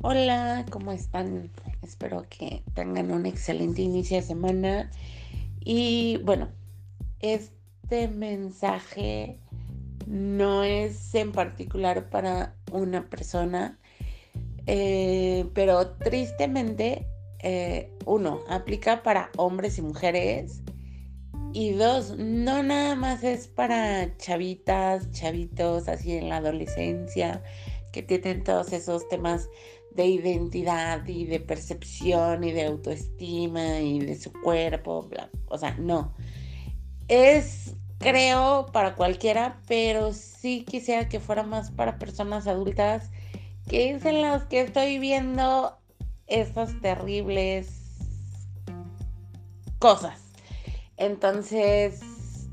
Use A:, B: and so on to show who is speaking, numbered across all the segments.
A: Hola, ¿cómo están? Espero que tengan un excelente inicio de semana. Y bueno, este mensaje no es en particular para una persona, eh, pero tristemente, eh, uno, aplica para hombres y mujeres. Y dos, no nada más es para chavitas, chavitos, así en la adolescencia, que tienen todos esos temas de identidad y de percepción y de autoestima y de su cuerpo, bla. o sea, no. Es, creo, para cualquiera, pero sí quisiera que fuera más para personas adultas, que es en las que estoy viendo estas terribles cosas. Entonces,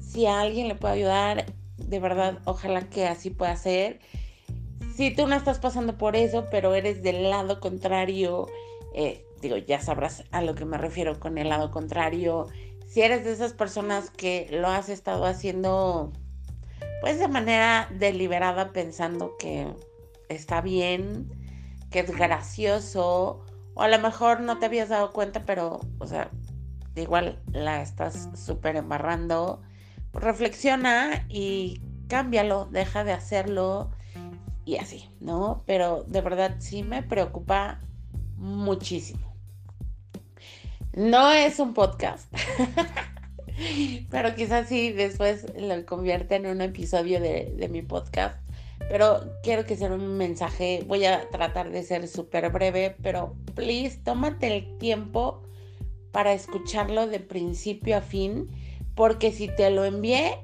A: si a alguien le puede ayudar, de verdad, ojalá que así pueda ser si tú no estás pasando por eso, pero eres del lado contrario, eh, digo, ya sabrás a lo que me refiero con el lado contrario. Si eres de esas personas que lo has estado haciendo, pues de manera deliberada, pensando que está bien, que es gracioso, o a lo mejor no te habías dado cuenta, pero, o sea, igual la estás súper embarrando, reflexiona y cámbialo, deja de hacerlo y así, ¿no? Pero de verdad sí me preocupa muchísimo. No es un podcast, pero quizás sí después lo convierte en un episodio de, mi podcast. Pero quiero que sea un mensaje, voy a tratar de ser súper breve, pero please tómate el tiempo para escucharlo de principio a fin, porque si te lo envié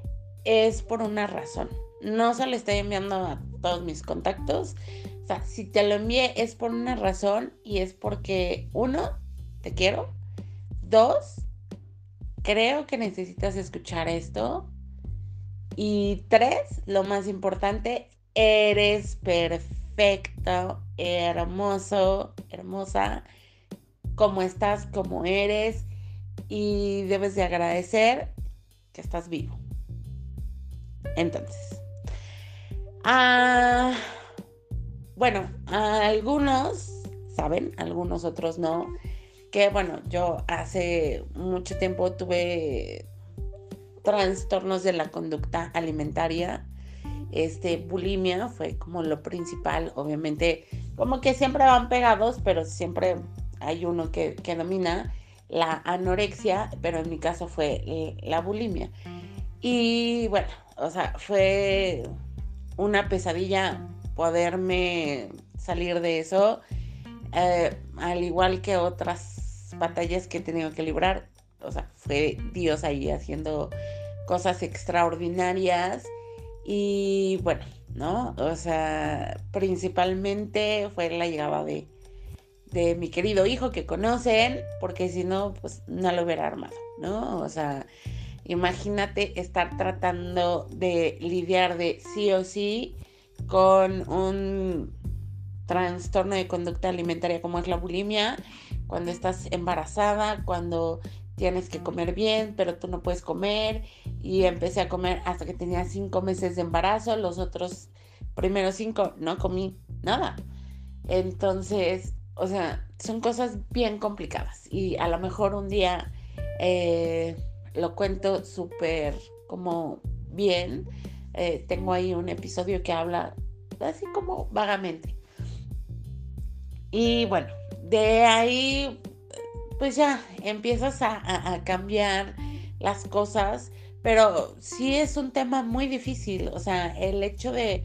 A: es por una razón. No se lo estoy enviando a todos mis contactos. O sea, si te lo envié es por una razón y es porque, uno, te quiero. Dos, creo que necesitas escuchar esto. Y tres, lo más importante, eres perfecto, hermoso, hermosa, como estás, como eres. Y debes de agradecer que estás vivo. Entonces, Ah, bueno, algunos saben, algunos otros no, que bueno, yo hace mucho tiempo tuve trastornos de la conducta alimentaria. Este, bulimia fue como lo principal, obviamente, como que siempre van pegados, pero siempre hay uno que, que domina la anorexia, pero en mi caso fue la bulimia. Y bueno, o sea, fue una pesadilla poderme salir de eso, eh, al igual que otras batallas que he tenido que librar. O sea, fue Dios ahí haciendo cosas extraordinarias y bueno, ¿no? O sea, principalmente fue la llegada de, de mi querido hijo que conocen, porque si no, pues no lo hubiera armado, ¿no? O sea, Imagínate estar tratando de lidiar de sí o sí con un trastorno de conducta alimentaria como es la bulimia, cuando estás embarazada, cuando tienes que comer bien, pero tú no puedes comer. Y empecé a comer hasta que tenía cinco meses de embarazo. Los otros primeros cinco no comí nada. Entonces, o sea, son cosas bien complicadas. Y a lo mejor un día eh, lo cuento súper como bien. Eh, tengo ahí un episodio que habla así como vagamente. Y bueno, de ahí pues ya empiezas a, cambiar las cosas, pero sí es un tema muy difícil, o sea, el hecho de,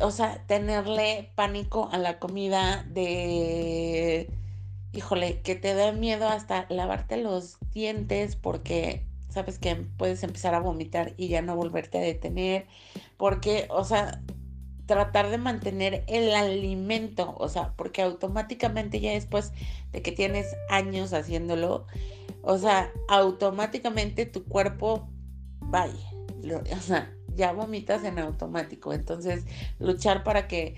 A: o sea, tenerle pánico a la comida, de híjole, que te da miedo hasta lavarte los dientes porque sabes que puedes empezar a vomitar y ya no volverte a detener, porque, o sea, tratar de mantener el alimento, o sea, porque automáticamente ya después de que tienes años haciéndolo, o sea, automáticamente tu cuerpo, vaya, o sea, ya vomitas en automático, entonces luchar para que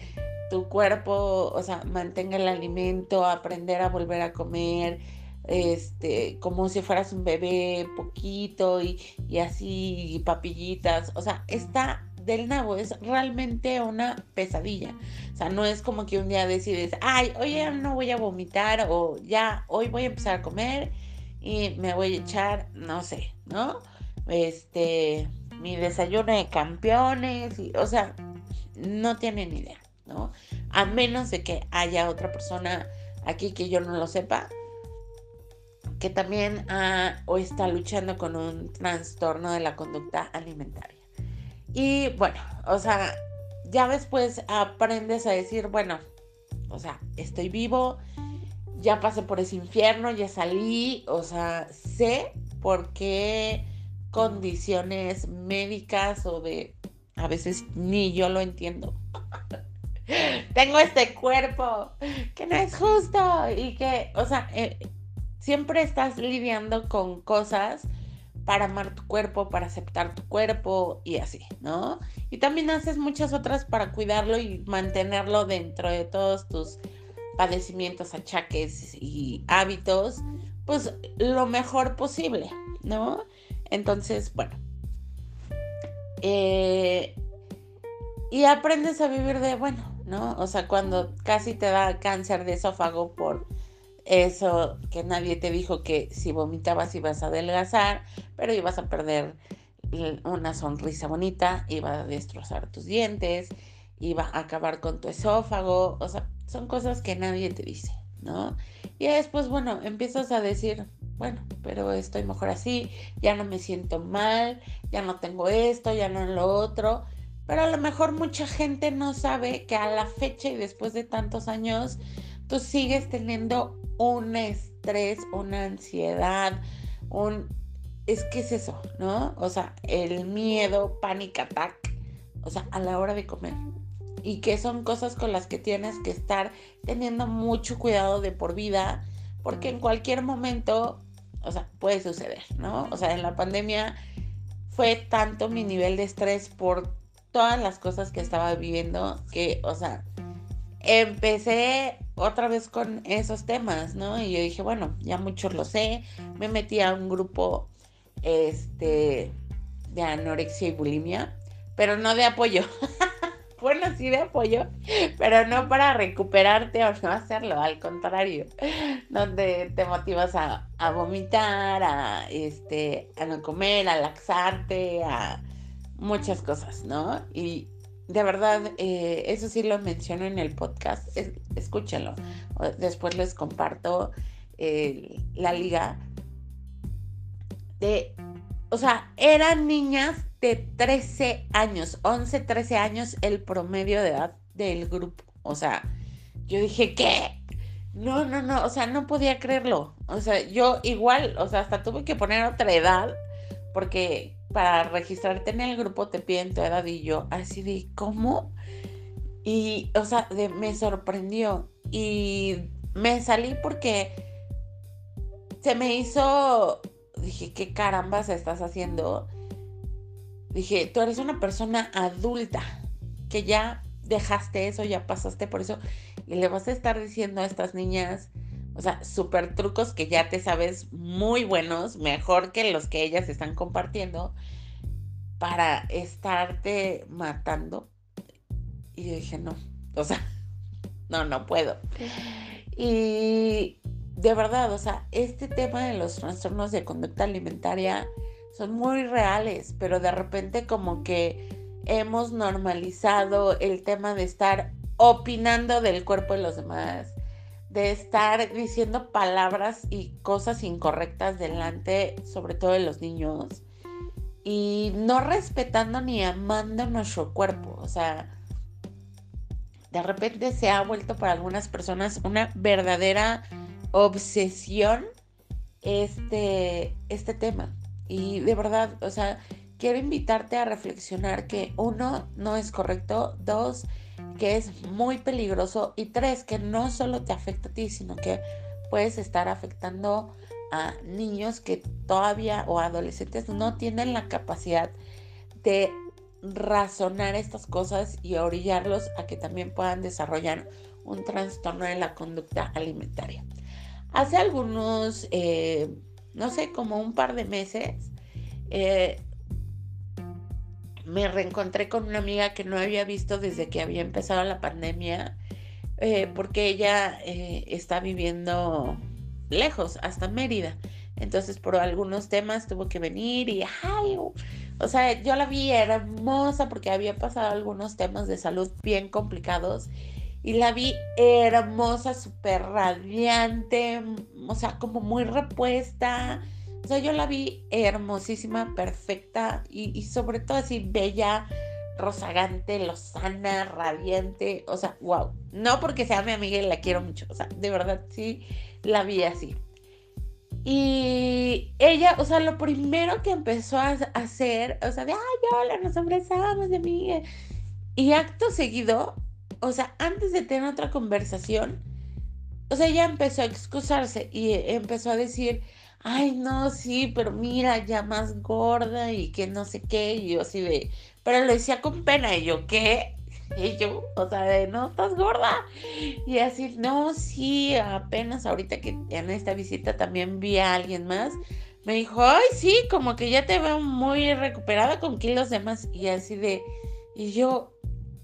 A: tu cuerpo, o sea, mantenga el alimento, aprender a volver a comer, este, como si fueras un bebé, poquito y, y así, papillitas. O sea, está del nabo, es realmente una pesadilla. O sea, no es como que un día decides, ay, hoy ya no voy a vomitar o ya, hoy voy a empezar a comer y me voy a echar, no sé, ¿no? Este, mi desayuno de campeones, y, o sea, no tienen idea, ¿no? A menos de que haya otra persona aquí que yo no lo sepa, que también ha, o está luchando con un trastorno de la conducta alimentaria. Y bueno, o sea, ya después aprendes a decir, bueno, o sea, estoy vivo, ya pasé por ese infierno, ya salí, o sea, sé por qué condiciones médicas o de, a veces ni yo lo entiendo. Tengo este cuerpo que no es justo y que, o sea, eh, siempre estás lidiando con cosas para amar tu cuerpo, para aceptar tu cuerpo y así, ¿no? Y también haces muchas otras para cuidarlo y mantenerlo dentro de todos tus padecimientos, achaques y hábitos, pues lo mejor posible, ¿no? Entonces, bueno. Eh, y aprendes a vivir de, bueno, ¿no? O sea, cuando casi te da cáncer de esófago por eso que nadie te dijo que si vomitabas ibas a adelgazar, pero ibas a perder una sonrisa bonita, iba a destrozar tus dientes, iba a acabar con tu esófago, o sea, son cosas que nadie te dice, ¿no? Y después, bueno, empiezas a decir, bueno, pero estoy mejor así, ya no me siento mal, ya no tengo esto, ya no lo otro, pero a lo mejor mucha gente no sabe que a la fecha y después de tantos años, tú sigues teniendo un estrés, una ansiedad, un... Es que es eso, ¿no? O sea, el miedo, panic attack, o sea, a la hora de comer. Y que son cosas con las que tienes que estar teniendo mucho cuidado de por vida, porque en cualquier momento, o sea, puede suceder, ¿no? O sea, en la pandemia fue tanto mi nivel de estrés por todas las cosas que estaba viviendo que, o sea, empecé otra vez con esos temas, ¿no? Y yo dije, bueno, ya muchos lo sé, me metí a un grupo este de anorexia y bulimia, pero no de apoyo. bueno, sí de apoyo, pero no para recuperarte o no hacerlo, al contrario, donde te motivas a, a vomitar, a este, a no comer, a laxarte, a muchas cosas, ¿no? Y de verdad, eh, eso sí lo menciono en el podcast, escúchenlo. Después les comparto eh, la liga de, o sea, eran niñas de 13 años, 11, 13 años el promedio de edad del grupo. O sea, yo dije, ¿qué? No, no, no, o sea, no podía creerlo. O sea, yo igual, o sea, hasta tuve que poner otra edad porque para registrarte en el grupo te piden tu edad y yo así de, ¿cómo? Y, o sea, me sorprendió y me salí porque se me hizo, dije, ¿qué carambas estás haciendo? Dije, tú eres una persona adulta que ya dejaste eso, ya pasaste por eso y le vas a estar diciendo a estas niñas o sea, super trucos que ya te sabes muy buenos, mejor que los que ellas están compartiendo, para estarte matando. Y yo dije, no, o sea, no, no puedo. Y de verdad, o sea, este tema de los trastornos de conducta alimentaria son muy reales, pero de repente como que hemos normalizado el tema de estar opinando del cuerpo de los demás, de estar diciendo palabras y cosas incorrectas delante, sobre todo de los niños, y no respetando ni amando nuestro cuerpo. O sea, de repente se ha vuelto para algunas personas una verdadera obsesión este, este tema. Y de verdad, o sea, quiero invitarte a reflexionar que uno, no es correcto, dos, que es muy peligroso y tres, que no solo te afecta a ti, sino que puedes estar afectando a niños que todavía o adolescentes no tienen la capacidad de razonar estas cosas y orillarlos a que también puedan desarrollar un trastorno de la conducta alimentaria. Hace algunos, eh, no sé, como un par de meses, eh, me reencontré con una amiga que no había visto desde que había empezado la pandemia, eh, porque ella eh, está viviendo lejos, hasta Mérida. Entonces, por algunos temas tuvo que venir y, ay, o sea, yo la vi hermosa porque había pasado algunos temas de salud bien complicados y la vi hermosa, súper radiante, o sea, como muy repuesta. O sea, yo la vi hermosísima, perfecta y, sobre todo así bella, rozagante, lozana, radiante. O sea, wow. No porque sea mi amiga y la quiero mucho. O sea, de verdad sí la vi así. Y ella, o sea, lo primero que empezó a hacer, o sea, de, ay, hola, nos abrazamos de mí. Y acto seguido, o sea, antes de tener otra conversación, o sea, ella empezó a excusarse y empezó a decir, ay, no, sí, pero mira, ya más gorda y que no sé qué, y yo así de, pero lo decía con pena, y yo, ¿qué? Y yo, o sea, de, no, estás gorda. Y así, no, sí, apenas ahorita que en esta visita también vi a alguien más, me dijo, ay, sí, como que ya te veo muy recuperada con kilos de más. Y así de, y yo,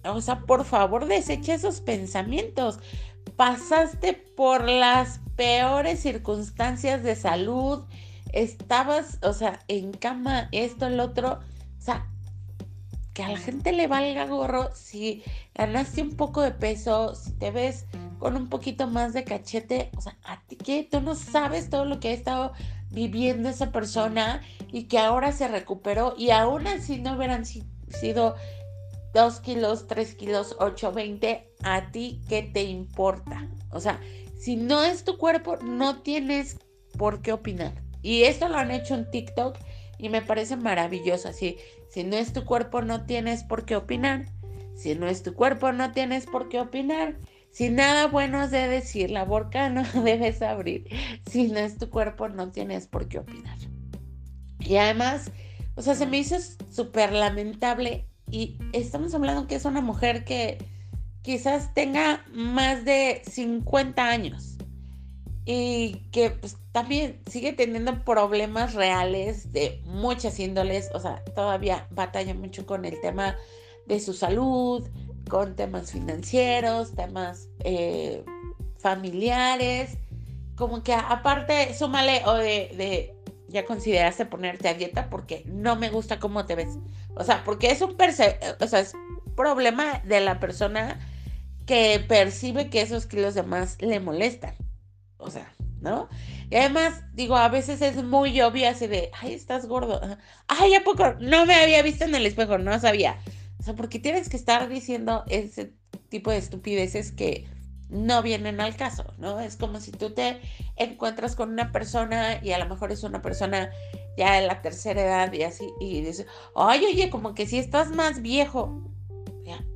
A: o sea, por favor, desecha esos pensamientos. Pasaste por las peores circunstancias de salud, estabas, o sea, en cama, esto, el otro. O sea, que a la gente le valga gorro si ganaste un poco de peso, si te ves con un poquito más de cachete, o sea, a ti que tú no sabes todo lo que ha estado viviendo esa persona y que ahora se recuperó y aún así no hubieran sido 2 kilos, 3 kilos, 8, 20, a ti qué te importa. O sea, si no es tu cuerpo, no tienes por qué opinar. Y esto lo han hecho en TikTok y me parece maravilloso. Así, si no es tu cuerpo, no tienes por qué opinar. Si no es tu cuerpo, no tienes por qué opinar. Si nada bueno has de decir, la boca no debes abrir. Si no es tu cuerpo, no tienes por qué opinar. Y además, o sea, se me hizo súper lamentable y estamos hablando que es una mujer que quizás tenga más de 50 años y que pues, también sigue teniendo problemas reales de muchas índoles, o sea, todavía batalla mucho con el tema de su salud, con temas financieros, temas eh, familiares, como que aparte, súmale o de, de, ya consideraste ponerte a dieta porque no me gusta cómo te ves. O sea, porque es un o sea, es problema de la persona que percibe que esos kilos de más le molestan. O sea, ¿no? Y además, digo, a veces es muy obvio así de, ay, estás gordo. Ay, ¿a poco? No me había visto en el espejo, no sabía. O sea, porque tienes que estar diciendo ese tipo de estupideces que no vienen al caso, ¿no? Es como si tú te encuentras con una persona y a lo mejor es una persona ya de la tercera edad y así, y dices, ay, oye, como que si estás más viejo.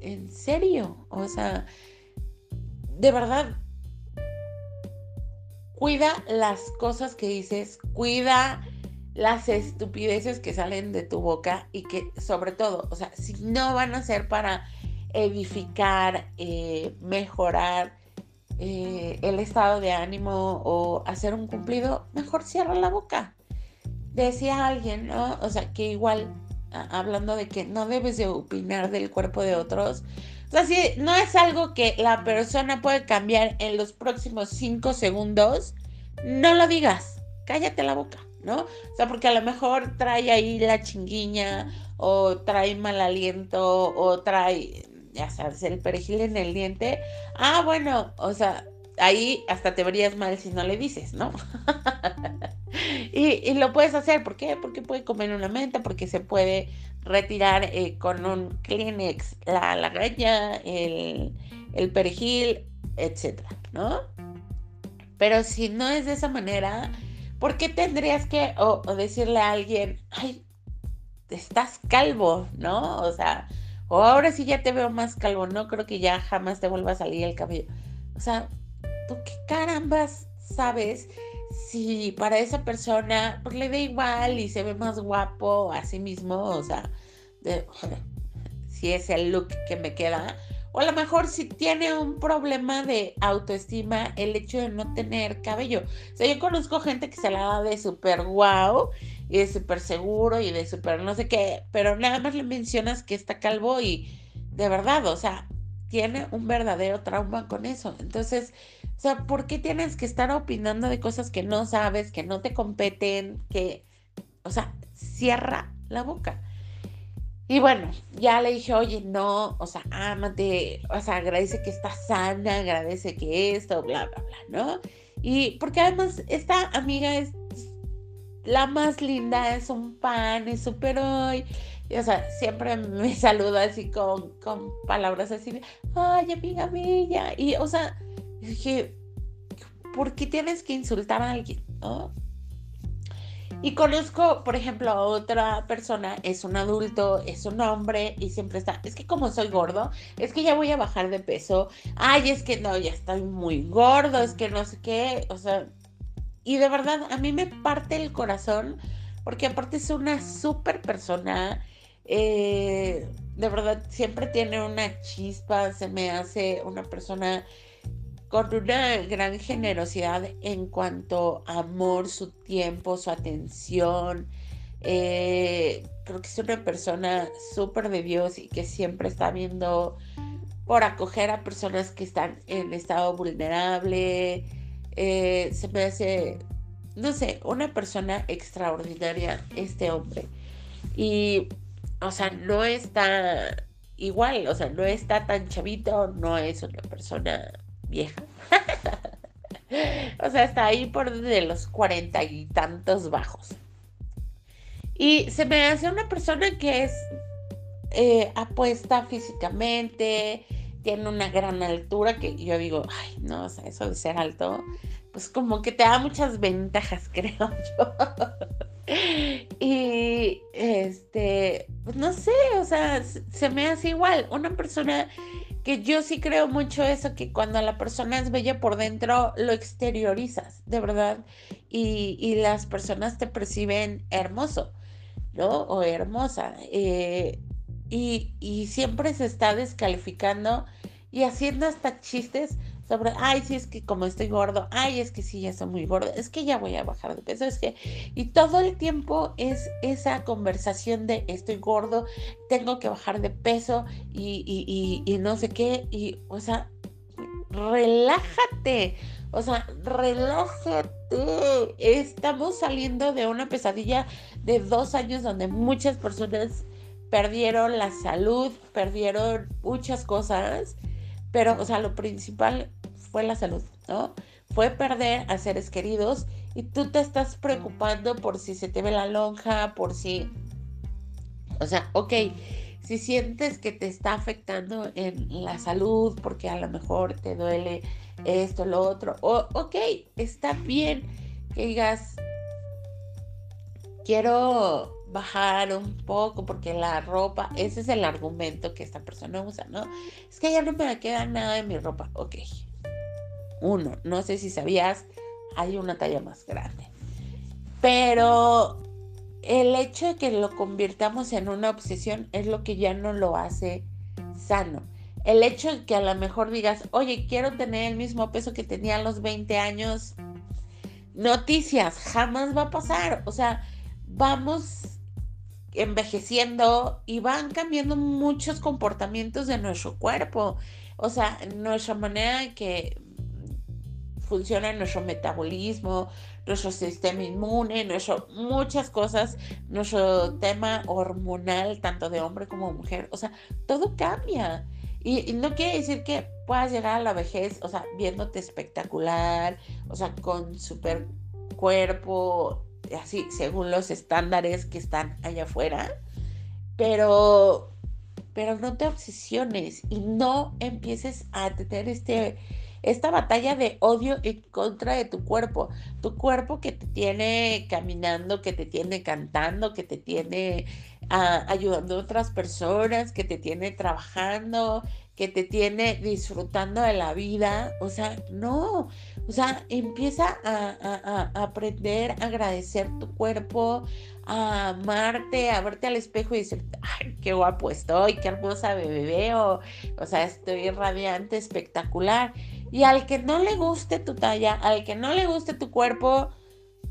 A: ¿En serio? O sea, de verdad, cuida las cosas que dices, cuida las estupideces que salen de tu boca y que sobre todo, o sea, si no van a ser para edificar, eh, mejorar eh, el estado de ánimo o hacer un cumplido, mejor cierra la boca. Decía alguien, ¿no? O sea, que igual, hablando de que no debes de opinar del cuerpo de otros, o sea, si no es algo que la persona puede cambiar en los próximos cinco segundos, no lo digas, cállate la boca, ¿no? O sea, porque a lo mejor trae ahí la chinguiña o trae mal aliento o trae ya sabes, el perejil en el diente, ah, bueno, o sea, ahí hasta te verías mal si no le dices, ¿no? y, lo puedes hacer, ¿por qué? Porque puede comer una menta, porque se puede retirar eh, con un Kleenex la lagaña, el, el perejil, etcétera, ¿no? Pero si no es de esa manera, ¿por qué tendrías que o decirle a alguien, ay, estás calvo, ¿no? O sea, o ahora sí ya te veo más calvo, no creo que ya jamás te vuelva a salir el cabello. O sea, ¿tú qué carambas sabes si para esa persona pues, le da igual y se ve más guapo a sí mismo? O sea, si es el look que me queda. O a lo mejor si tiene un problema de autoestima el hecho de no tener cabello. O sea, yo conozco gente que se la da de súper guau y de súper seguro y de súper no sé qué, pero nada más le mencionas que está calvo y de verdad, o sea, tiene un verdadero trauma con eso. Entonces, o sea, ¿por qué tienes que estar opinando de cosas que no sabes, que no te competen, que, o sea, cierra la boca? Y bueno, ya le dije, oye, no, o sea, ámate, o sea, agradece que está sana, agradece que esto, bla, bla, bla, ¿no? Y porque además esta amiga es la más linda, es un pan, es súper hoy. Y, o sea, siempre me saluda así con, con palabras así, ay, amiga mía. Y, o sea, dije, ¿por qué tienes que insultar a alguien? ¿no? Y conozco, por ejemplo, a otra persona, es un adulto, es un hombre y siempre está, es que como soy gordo, es que ya voy a bajar de peso, ay, es que no, ya estoy muy gordo, es que no sé qué, o sea, y de verdad a mí me parte el corazón porque aparte es una súper persona, eh, de verdad siempre tiene una chispa, se me hace una persona con una gran generosidad en cuanto a amor, su tiempo, su atención. Eh, creo que es una persona súper de Dios y que siempre está viendo por acoger a personas que están en estado vulnerable. Eh, se me hace, no sé, una persona extraordinaria este hombre. Y, o sea, no está igual, o sea, no está tan chavito, no es una persona vieja. o sea, está ahí por de los cuarenta y tantos bajos. Y se me hace una persona que es eh, apuesta físicamente, tiene una gran altura que yo digo, ay, no, o sea, eso de ser alto, pues como que te da muchas ventajas, creo yo. y este, pues no sé, o sea, se me hace igual, una persona que yo sí creo mucho eso, que cuando la persona es bella por dentro, lo exteriorizas, de verdad, y, las personas te perciben hermoso, ¿no? O hermosa. Eh, y, y siempre se está descalificando y haciendo hasta chistes sobre, ay, sí, es que como estoy gordo, ay, es que sí, ya estoy muy gordo, es que ya voy a bajar de peso, es que, y todo el tiempo es esa conversación de estoy gordo, tengo que bajar de peso y, y, y no sé qué, y, o sea, relájate, o sea, relájate. Estamos saliendo de una pesadilla de dos años donde muchas personas perdieron la salud, perdieron muchas cosas, pero, o sea, lo principal fue la salud, ¿no? Fue perder a seres queridos y tú te estás preocupando por si se te ve la lonja, por si... O sea, ok, si sientes que te está afectando en la salud porque a lo mejor te duele esto, lo otro, o, ok, está bien que digas, quiero bajar un poco porque la ropa, ese es el argumento que esta persona usa, ¿no? Es que ya no me queda nada de mi ropa, ok, uno. No sé si sabías, hay una talla más grande. Pero el hecho de que lo convirtamos en una obsesión es lo que ya no lo hace sano. El hecho de que a lo mejor digas, oye, quiero tener el mismo peso que tenía a los 20 años, noticias, jamás va a pasar. O sea, vamos envejeciendo y van cambiando muchos comportamientos de nuestro cuerpo. O sea, nuestra manera de que funciona nuestro metabolismo, nuestro sistema inmune, nuestro, muchas cosas, nuestro tema hormonal, tanto de hombre como mujer. O sea, todo cambia. Y, no quiere decir que puedas llegar a la vejez, o sea, viéndote espectacular, o sea, con super cuerpo, así, según los estándares que están allá afuera. Pero, pero no te obsesiones y no empieces a tener este esta batalla de odio en contra de tu cuerpo. Tu cuerpo que te tiene caminando, que te tiene cantando, que te tiene ah, ayudando a otras personas, que te tiene trabajando, que te tiene disfrutando de la vida. O sea, no. O sea, empieza a, aprender a agradecer tu cuerpo, a amarte, a verte al espejo y decir, ay, qué guapo estoy, qué hermosa bebé veo. O sea, estoy radiante, espectacular. Y al que no le guste tu talla, al que no le guste tu cuerpo,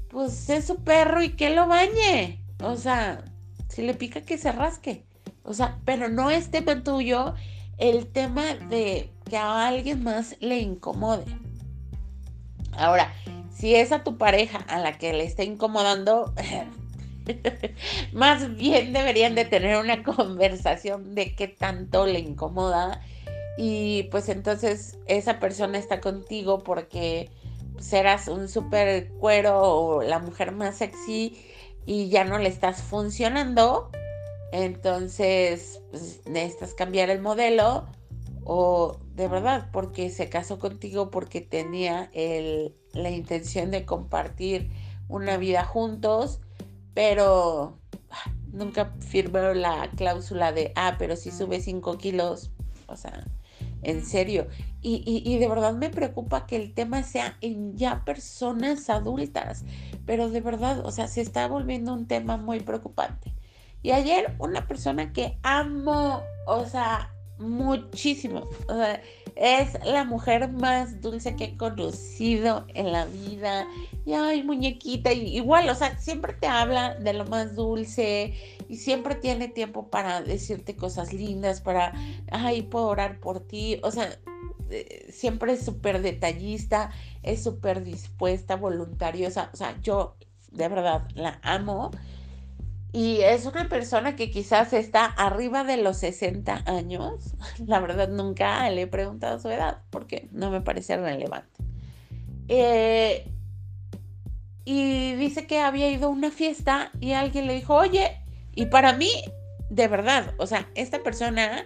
A: pues es su perro y que lo bañe. O sea, si le pica que se rasque. O sea, pero no es tema tuyo el tema de que a alguien más le incomode. Ahora, si es a tu pareja a la que le está incomodando, más bien deberían de tener una conversación de qué tanto le incomoda y pues entonces esa persona está contigo porque serás un súper cuero o la mujer más sexy y ya no le estás funcionando, entonces pues, necesitas cambiar el modelo o de verdad porque se casó contigo porque tenía la intención de compartir una vida juntos, pero ah, nunca firmó la cláusula de, ah, pero si sube 5 kilos, o sea, en serio. Y, de verdad me preocupa que el tema sea en ya personas adultas, pero de verdad, o sea, se está volviendo un tema muy preocupante. Y ayer una persona que amo, o sea, muchísimo, o sea, es la mujer más dulce que he conocido en la vida. Y ay, muñequita, igual, o sea, siempre te habla de lo más dulce y siempre tiene tiempo para decirte cosas lindas, para, ay, puedo orar por ti. O sea, eh, siempre es súper detallista, es súper dispuesta, voluntariosa. O sea, yo de verdad la amo. Y es una persona que quizás está arriba de los 60 años. La verdad nunca le he preguntado su edad porque no me parece relevante. Eh, y dice que había ido a una fiesta y alguien le dijo, oye, y para mí, de verdad, o sea, esta persona,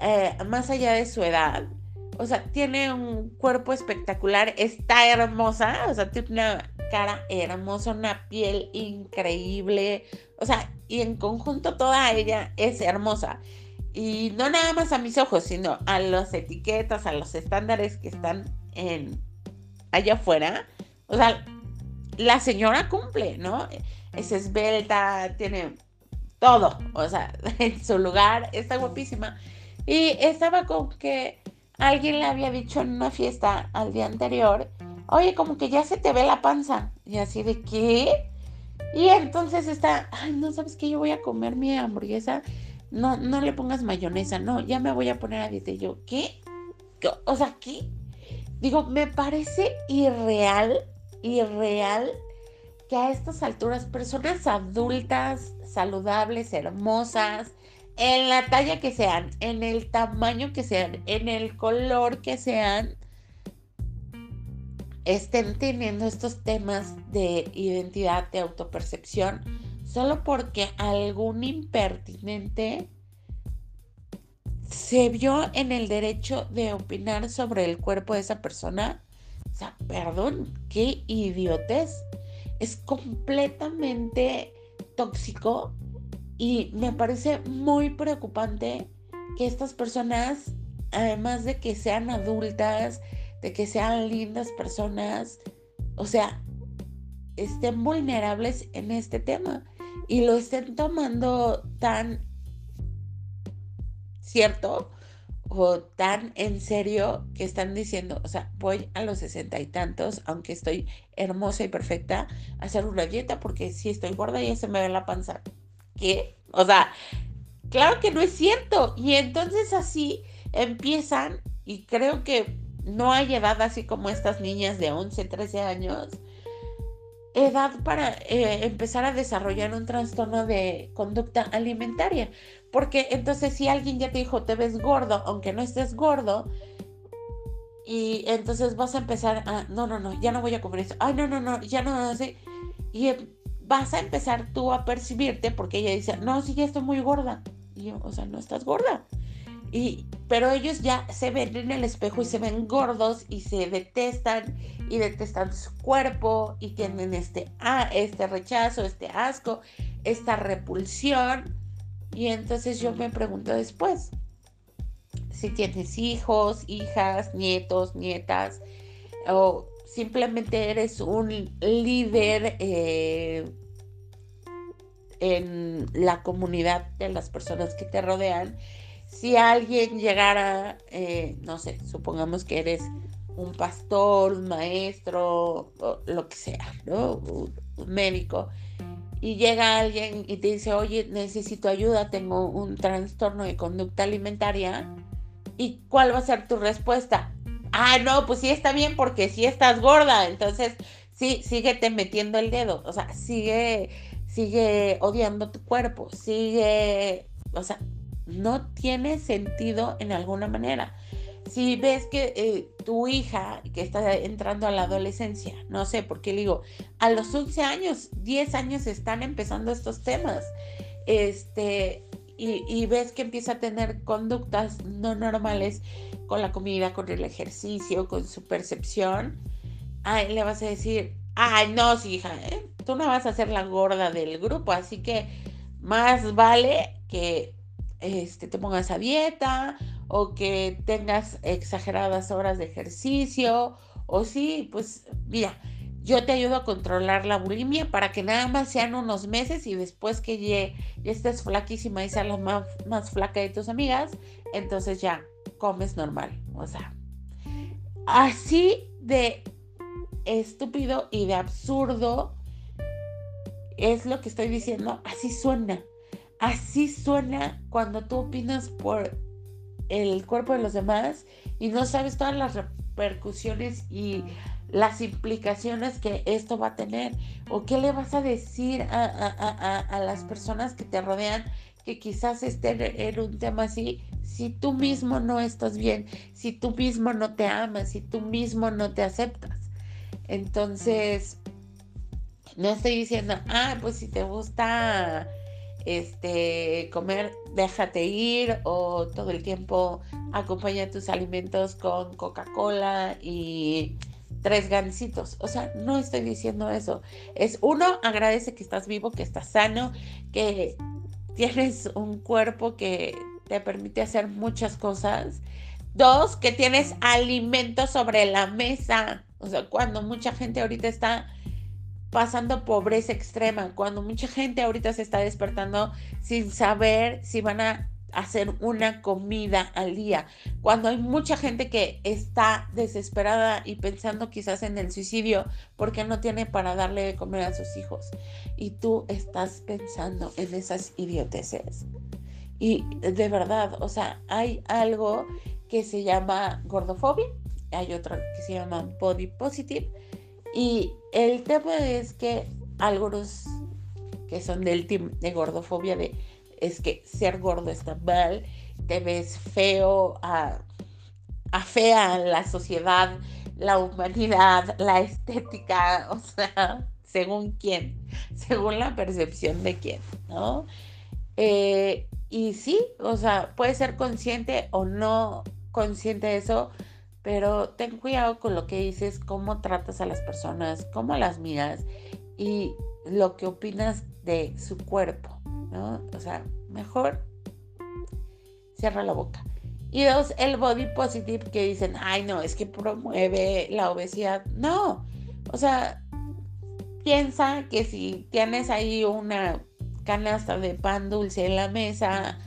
A: eh, más allá de su edad, o sea, tiene un cuerpo espectacular, está hermosa, o sea, tiene una cara hermosa, una piel increíble, o sea, y en conjunto toda ella es hermosa. Y no nada más a mis ojos, sino a las etiquetas, a los estándares que están en allá afuera. O sea, la señora cumple, ¿no? Es esbelta, tiene todo, o sea, en su lugar, está guapísima. Y estaba con que alguien le había dicho en una fiesta al día anterior, oye, como que ya se te ve la panza. Y así de qué. Y entonces está, ay, no sabes que yo voy a comer mi hamburguesa. No, no le pongas mayonesa, no, ya me voy a poner a dieta. Yo, ¿qué? O sea, ¿qué? Digo, me parece irreal, irreal que a estas alturas personas adultas, saludables, hermosas, en la talla que sean, en el tamaño que sean, en el color que sean, estén teniendo estos temas de identidad, de autopercepción, solo porque algún impertinente se vio en el derecho de opinar sobre el cuerpo de esa persona. O sea, perdón, qué idiotez. Es completamente tóxico y me parece muy preocupante que estas personas, además de que sean adultas, de que sean lindas personas, o sea, estén vulnerables en este tema y lo estén tomando tan cierto o tan en serio que están diciendo, o sea, voy a los sesenta y tantos, aunque estoy hermosa y perfecta, a hacer una dieta porque si estoy gorda ya se me ve la panza. ¿qué? O sea, claro que no es cierto. Y entonces así empiezan, y creo que no hay edad así como estas niñas de 11, 13 años, edad para eh, empezar a desarrollar un trastorno de conducta alimentaria. Porque entonces si alguien ya te dijo, te ves gordo, aunque no estés gordo, y entonces vas a empezar a, no, no, no, ya no voy a comer eso, ay, no, no, no, ya no, no, sé. Y em, vas a empezar tú a percibirte porque ella dice, no, sí, ya estoy muy gorda. Y yo, o sea, no estás gorda. Y, pero ellos ya se ven en el espejo y se ven gordos y se detestan y detestan su cuerpo y tienen este, ah, este rechazo, este asco, esta repulsión. Y entonces yo me pregunto después, si tienes hijos, hijas, nietos, nietas, o simplemente eres un líder eh, en la comunidad de las personas que te rodean. Si alguien llegara, eh, no sé, supongamos que eres un pastor, un maestro, lo que sea, ¿no? Un, médico. Y llega alguien y te dice, oye, necesito ayuda, tengo un trastorno de conducta alimentaria. ¿Y cuál va a ser tu respuesta? Ah, no, pues sí está bien porque sí estás gorda. Entonces, sí, síguete metiendo el dedo. O sea, sigue, sigue odiando tu cuerpo. Sigue, o sea, no tiene sentido en alguna manera si ves que eh, tu hija que está entrando a la adolescencia, no sé, por qué digo, a los 11 años, 10 años están empezando estos temas, este, y, ves que empieza a tener conductas no normales con la comida, con el ejercicio, con su percepción, ahí le vas a decir, ay, no, hija, ¿eh? tú no vas a ser la gorda del grupo, así que más vale que este, te pongas a dieta o que tengas exageradas horas de ejercicio, o sí, pues mira, yo te ayudo a controlar la bulimia para que nada más sean unos meses y después que ya, estés flaquísima y seas la más, más flaca de tus amigas, entonces ya comes normal. O sea, así de estúpido y de absurdo es lo que estoy diciendo, así suena. Así suena cuando tú opinas por el cuerpo de los demás y no sabes todas las repercusiones y las implicaciones que esto va a tener o qué le vas a decir a, las personas que te rodean que quizás estén en un tema así si tú mismo no estás bien, si tú mismo no te amas, si tú mismo no te aceptas. Entonces, no estoy diciendo, ah, pues si te gusta este, comer, déjate ir o todo el tiempo acompaña tus alimentos con Coca-Cola y tres gansitos. O sea, no estoy diciendo eso. Es uno, agradece que estás vivo, que estás sano, que tienes un cuerpo que te permite hacer muchas cosas. Dos, que tienes alimentos sobre la mesa. O sea, cuando mucha gente ahorita está pasando pobreza extrema, cuando mucha gente ahorita se está despertando sin saber si van a hacer una comida al día, cuando hay mucha gente que está desesperada y pensando quizás en el suicidio porque no tiene para darle de comer a sus hijos y tú estás pensando en esas idioteces. Y de verdad, o sea, hay algo que se llama gordofobia, hay otro que se llama body positive y el tema es que algunos que son del team de gordofobia, de, es que ser gordo está mal, te ves feo, a, a fea la sociedad, la humanidad, la estética, o sea, según quién, según la percepción de quién, ¿no? Eh, y sí, o sea, puede ser consciente o no consciente de eso, pero ten cuidado con lo que dices, cómo tratas a las personas, cómo las miras y lo que opinas de su cuerpo, ¿no? O sea, mejor cierra la boca. Y dos, el body positive que dicen, ay no, es que promueve la obesidad. No, o sea, piensa que si tienes ahí una canasta de pan dulce en la mesa,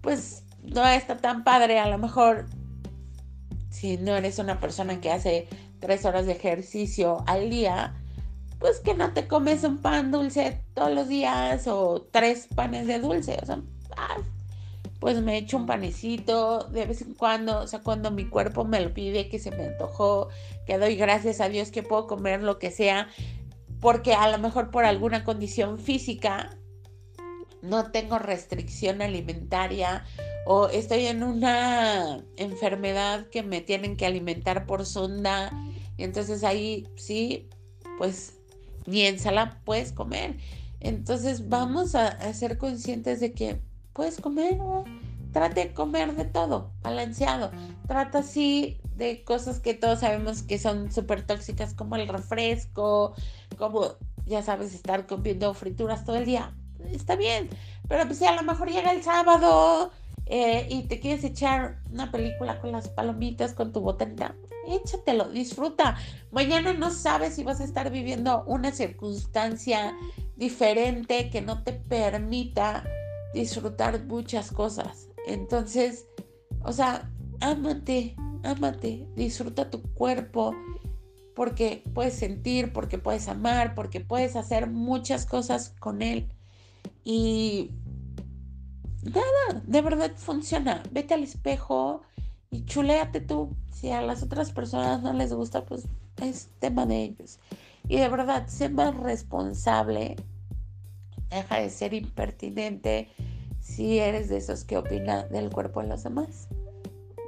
A: pues no está tan padre, a lo mejor si no eres una persona que hace tres horas de ejercicio al día, pues que no te comes un pan dulce todos los días o tres panes de dulce. O sea, ah, pues me echo un panecito de vez en cuando, o sea, cuando mi cuerpo me lo pide, que se me antojó, que doy gracias a Dios que puedo comer lo que sea, porque a lo mejor por alguna condición física no tengo restricción alimentaria o estoy en una enfermedad que me tienen que alimentar por sonda, y entonces ahí sí, pues ni ensalada puedes comer. Entonces vamos a, ser conscientes de que puedes comer, trate de comer de todo, balanceado. Trata así de cosas que todos sabemos que son súper tóxicas, como el refresco, como, ya sabes, estar comiendo frituras todo el día. Está bien, pero pues a lo mejor llega el sábado eh, y te quieres echar una película con las palomitas, con tu botella, échatelo, disfruta. Mañana no sabes si vas a estar viviendo una circunstancia diferente que no te permita disfrutar muchas cosas. Entonces, o sea, ámate, ámate, disfruta tu cuerpo, porque puedes sentir, porque puedes amar, porque puedes hacer muchas cosas con él. Y nada, de verdad funciona. Vete al espejo y chuléate tú. Si a las otras personas no les gusta, pues es tema de ellos. Y de verdad, sé más responsable. Deja de ser impertinente si eres de esos que opina del cuerpo de los demás.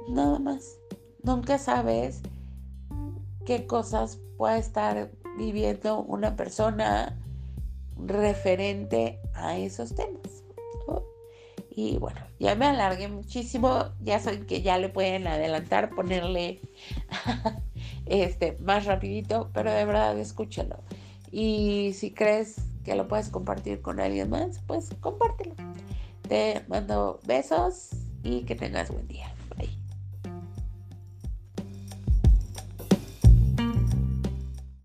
A: Nada más. Nunca sabes qué cosas puede estar viviendo una persona referente a esos temas. Y bueno, ya me alargué muchísimo. Ya saben que ya le pueden adelantar, ponerle este más rapidito, pero de verdad escúchalo. Y si crees que lo puedes compartir con alguien más, pues compártelo. Te mando besos y que tengas buen día.